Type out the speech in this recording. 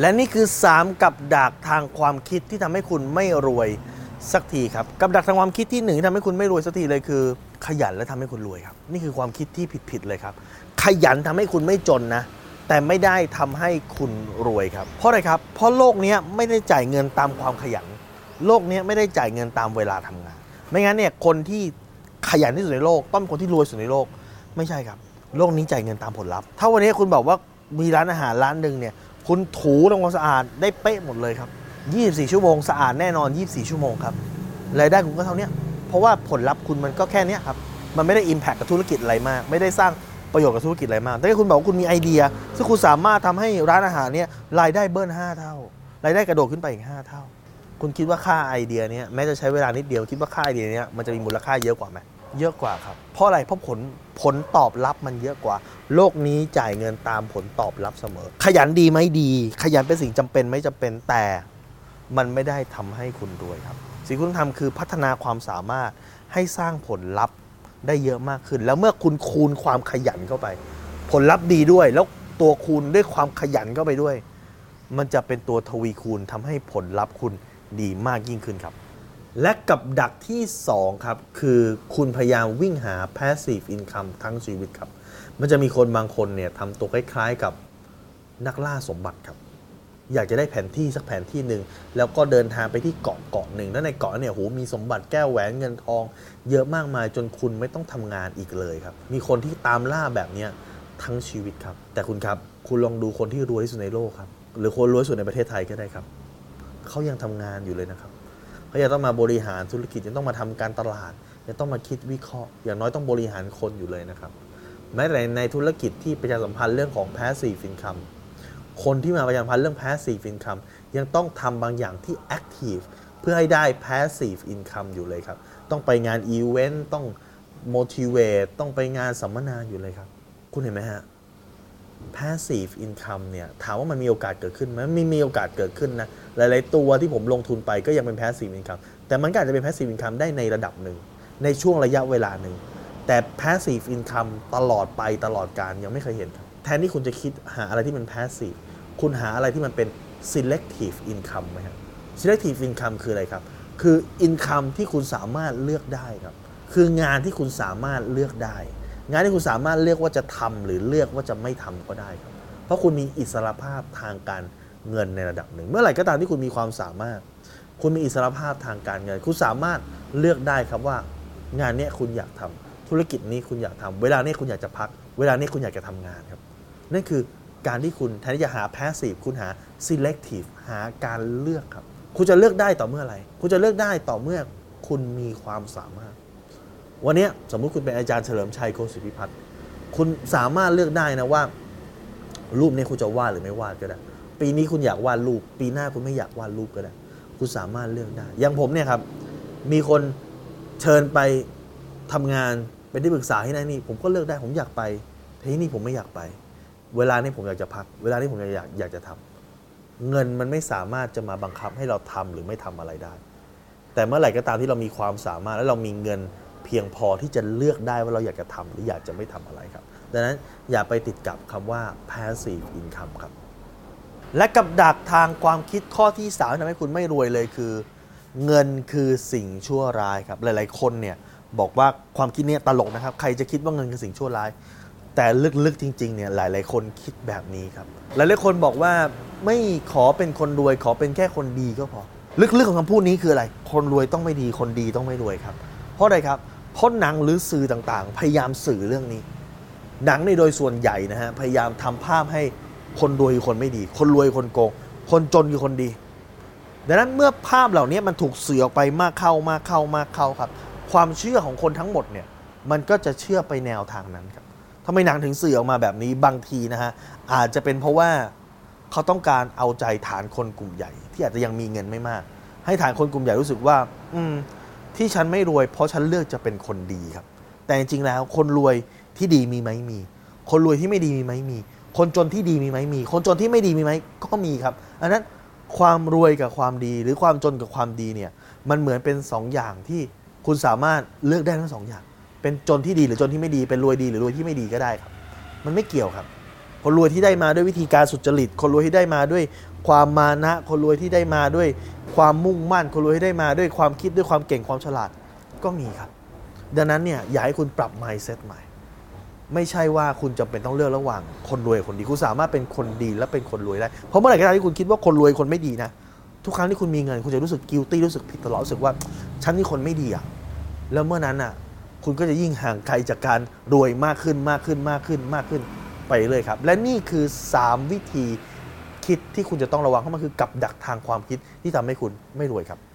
และนี่คือ 3 กับดักทางความคิดที่ทำให้คุณไม่รวยสักทีครับ กับดักทางความคิดที่หนึ่งที่ทำให้คุณไม่รวยสักทีเลยคือ ขยันและทำให้คุณรวยครับ นี่คือความคิดที่ผิดๆเลยครับ ขยันทำให้คุณไม่จนนะ แต่ไม่ได้ทำให้คุณรวยครับ เพราะอะไรครับ เพราะโลกนี้ไม่ได้จ่ายเงินตามความขยัน โลกนี้ไม่ได้จ่ายเงินตามเวลาทำงาน ไม่งั้นเนี่ยคนที่ขยันที่สุดในโลก ต้องเป็นคนที่รวยสุดในโลก ไม่ใช่ครับ โลกนี้จ่ายเงินตามผลลัพธ์ ถ้าวันนี้คุณบอกว่ามีร้านอาหารร้านหนึ่งเนี่ย คุณถูทำความสะอาดได้เป๊ะหมดเลยครับ 24 ชั่วโมงสะอาดแน่นอน 24 ชั่วโมงครับรายได้คุณก็เท่านี้เพราะว่าผลลัพธ์คุณมันก็แค่นี้ครับ มันไม่ได้อิมแพคกับธุรกิจอะไรมาก ไม่ได้สร้างประโยชน์กับธุรกิจอะไรมาก แต่ถ้าคุณบอกว่าคุณมีไอเดีย ซึ่งคุณสามารถทำให้ร้านอาหารเนี่ยรายได้เบิ้ล5 เท่า รายได้กระโดดขึ้นไปอีก 5 เท่า คุณคิดว่าค่าไอเดียเนี้ยแม้จะใช้เวลานิดเดียวคิดว่าค่าไอเดียเนี้ยมันจะมีมูลค่าเยอะกว่าไหม เยอะกว่าครับ เพราะอะไรเพราะผลผลตอบรับมันเยอะกว่า โลกนี้จ่ายเงินตามผลตอบรับเสมอ ขยันดีไหมดี ขยันเป็นสิ่งจำเป็นไม่จำเป็นแต่มันไม่ได้ทำให้คุณรวยครับ สิ่งที่คุณทำคือพัฒนาความสามารถให้สร้างผลลัพธ์ได้เยอะมากขึ้น แล้วเมื่อคุณคูณความขยันเข้าไป ผลลัพธ์ดีด้วย แล้วตัวคูณด้วยความขยันเข้าไปด้วย มันจะเป็นตัวทวีคูณทำให้ผลลัพธ์คุณดีมากยิ่งขึ้นครับ และกับดักที่ 2 ครับ คือคุณพยายามวิ่งหา passive income ทั้งชีวิตครับ มันจะมีคนบางคนเนี่ยทำตัวคล้ายๆกับนักล่าสมบัติครับ อยากจะได้แผนที่สักแผนที่หนึ่งแล้วก็เดินทางไปที่เกาะเกาะหนึ่งแล้วในเกาะเนี่ยโหมีสมบัติแก้วแหวนเงินทอง เยอะมากมายจนคุณไม่ต้องทำงานอีกเลยครับ มีคนที่ตามล่าแบบเนี้ยทั้งชีวิตครับ แต่คุณครับคุณลองดูคนที่รวยที่สุดในโลกครับ หรือคนรวยสุดในประเทศไทยก็ได้ครับเขายังทำงานอยู่เลยนะครับ เขายังต้องมาบริหารธุรกิจยังต้องมาทำการตลาดยังต้องมาคิดวิเคราะห์ อย่างน้อยต้องบริหารคนอยู่เลยนะครับแม้แต่ในธุรกิจที่ประชาสัมพันธ์เรื่องของ passive income คนที่มาประชาสัมพันธ์เรื่อง passive income ยังต้องทำบางอย่างที่ active เพื่อให้ได้ passive income อยู่เลยครับ ต้องไปงาน event ต้อง motivate ต้องไปงานสัมมนาอยู่เลยครับ คุณเห็นไหมฮะ passive income เนี่ยถามว่ามันมีโอกาสเกิดขึ้นไหมม่มีโอกาสเกิดขึ้นนะ หลายๆตัวที่ผมลงทุนไปก็ยังเป็น passive income แต่มันก็อาจจะเป็น passive income ได้ในระดับหนึ่ง ในช่วงระยะเวลาหนึ่ง แต่ passive income ตลอดไปตลอดการยังไม่เคยเห็น แทนที่คุณจะคิดหาอะไรที่มัน passive คุณหาอะไรที่มันเป็น selective income ไหมครับ selective income คืออะไรครับ คือ income ที่คุณสามารถเลือกได้ครับ คืองานที่คุณสามารถเลือกได้ งานที่คุณสามารถเลือกว่าจะทำหรือเลือกว่าจะไม่ทำก็ได้ครับ เพราะคุณมีอิสรภาพทางการเงินในระดับหนึ่ง เมื่อไหร่ก็ตามที่คุณมีความสามารถ คุณมีอิสรภาพทางการเงิน คุณสามารถเลือกได้ครับว่า งานนี้คุณอยากทำธุรกิจนี้คุณอยากทำเวลานี้คุณอยากจะพัก เวลานี้คุณอยากจะทำงานครับ นั่นคือการที่คุณแทนที่จะหา passive คุณหา selective หาการเลือกครับ คุณจะเลือกได้ต่อเมื่อไหร่คุณจะเลือกได้ต่อเมื่อคุณมีความสามารถ วันนี้สมมุติคุณเป็นอาจารย์เฉลิมชัยโคศิพิพัฒน์คุณสามารถเลือกได้นะว่า รูปนี้คุณจะวาดหรือไม่วาดก็ได้ ปีนี้คุณอยากวาดรูป ปีหน้าคุณไม่อยากวาดรูปก็ได้ คุณสามารถเลือกได้ อย่างผมเนี่ยครับ มีคนเชิญไปทำงานเป็นที่ปรึกษาให้นั่นนี่ ผมก็เลือกได้ผมอยากไปแต่ที่นี่ผมไม่อยากไป เวลานี้ผมอยากจะพัก เวลานี้ผมอยากอยากจะทำเงินมันไม่สามารถจะมาบังคับให้เราทำหรือไม่ทำอะไรได้ แต่เมื่อไหร่ก็ตามที่เรามีความสามารถและเรามีเงิน พียงพอที่จะเลือกได้ว่าเราอยากจะทำหรืออยากจะไม่ทำอะไรครับ ดังนั้นอย่าไปติดกับคำว่า passive income ครับ และกับดักทางความคิดข้อที่3ที่ทำให้คุณไม่รวยเลยคือ เงินคือสิ่งชั่วร้ายครับ หลาย ๆ คนเนี่ยบอกว่าความคิดนี้ตลกนะครับ ใครจะคิดว่าเงินคือสิ่งชั่วร้าย แต่ลึก ๆ จริง ๆ เนี่ยหลาย ๆ คนคิดแบบนี้ครับ หลาย ๆ คนบอกว่าไม่ขอเป็นคนรวยขอเป็นแค่คนดีก็พอ ลึก ๆ ของคำพูดนี้คืออะไร คนรวยต้องไม่ดีคนดีต้องไม่รวยครับ เพราะอะไรครับ เพราะหนังหรือสื่อต่างๆ พยายามสื่อเรื่องนี้ หนังในโดยส่วนใหญ่นะฮะพยายามทำภาพให้คนรวยคนไม่ดี คนรวยคือคนโกง คนจนคือคนดี ดังนั้นเมื่อภาพเหล่านี้มันถูกสื่อออกไปมากเข้ามากเข้ามากเข้าครับ ความเชื่อของคนทั้งหมดเนี่ยมันก็จะเชื่อไปแนวทางนั้นครับทำไมหนังถึงสื่อออกมาแบบนี้บางทีนะฮะอาจจะเป็นเพราะว่าเขาต้องการเอาใจฐานคนกลุ่มใหญ่ ที่อาจจะยังมีเงินไม่มาก ให้ฐานคนกลุ่มใหญ่รู้สึกว่า อืม ที่ฉันไม่รวย เพราะฉันเลือกจะเป็นคนดีครับ แต่จริงๆแล้วคนรวยที่ดีมีไหมมี คนรวยที่ไม่ดีมีไหมมี คนจนที่ดีมีไหมมี คนจนที่ไม่ดีมีไหมก็มีครับอันนั้นความรวยกับความดี หรือความจนกับความดีเนี่ยมันเหมือนเป็นสองอย่างที่คุณสามารถเลือกได้ทั้งสองอย่าง เป็นจนที่ดีหรือจนที่ไม่ดี เป็นรวยดีหรือรวยที่ไม่ดีก็ได้ครับ มันไม่เกี่ยวครับ คนรวยที่ได้มาด้วยวิธีการสุจริต คนรวยที่ได้มาด้วย ความมานะคนรวยที่ได้มาด้วยความมุ่งมั่นคนรวยที่ได้มาด้วยความคิดด้วยความเก่งความฉลาดก็มีครับ ดังนั้นเนี่ยอยากให้คุณปรับ mindset ใหม่ ไม่ใช่ว่าคุณจำเป็นต้องเลือกระหว่าง คนรวยคนดีคุณสามารถเป็นคนดีและเป็นคนรวยได้เพราะเมื่อไหร่ก็ตามที่คุณคิดว่าคนรวยคนไม่ดีนะทุกครั้งที่คุณมีเงิน คุณจะรู้สึก guilty รู้สึกผิดตลอดรู้สึกว่าฉันนี่คนไม่ดีอะแล้วเมื่อนั้นอะ คุณก็จะยิ่งห่างไกลจากการรวยมากขึ้นมากขึ้นมากขึ้นมากขึ้นไปเรื่อยครับ และนี่คือ 3 วิธี คิดที่คุณจะต้องระวังเพราะมันคือกับดักทางความคิดที่ทำให้คุณไม่รวยครับ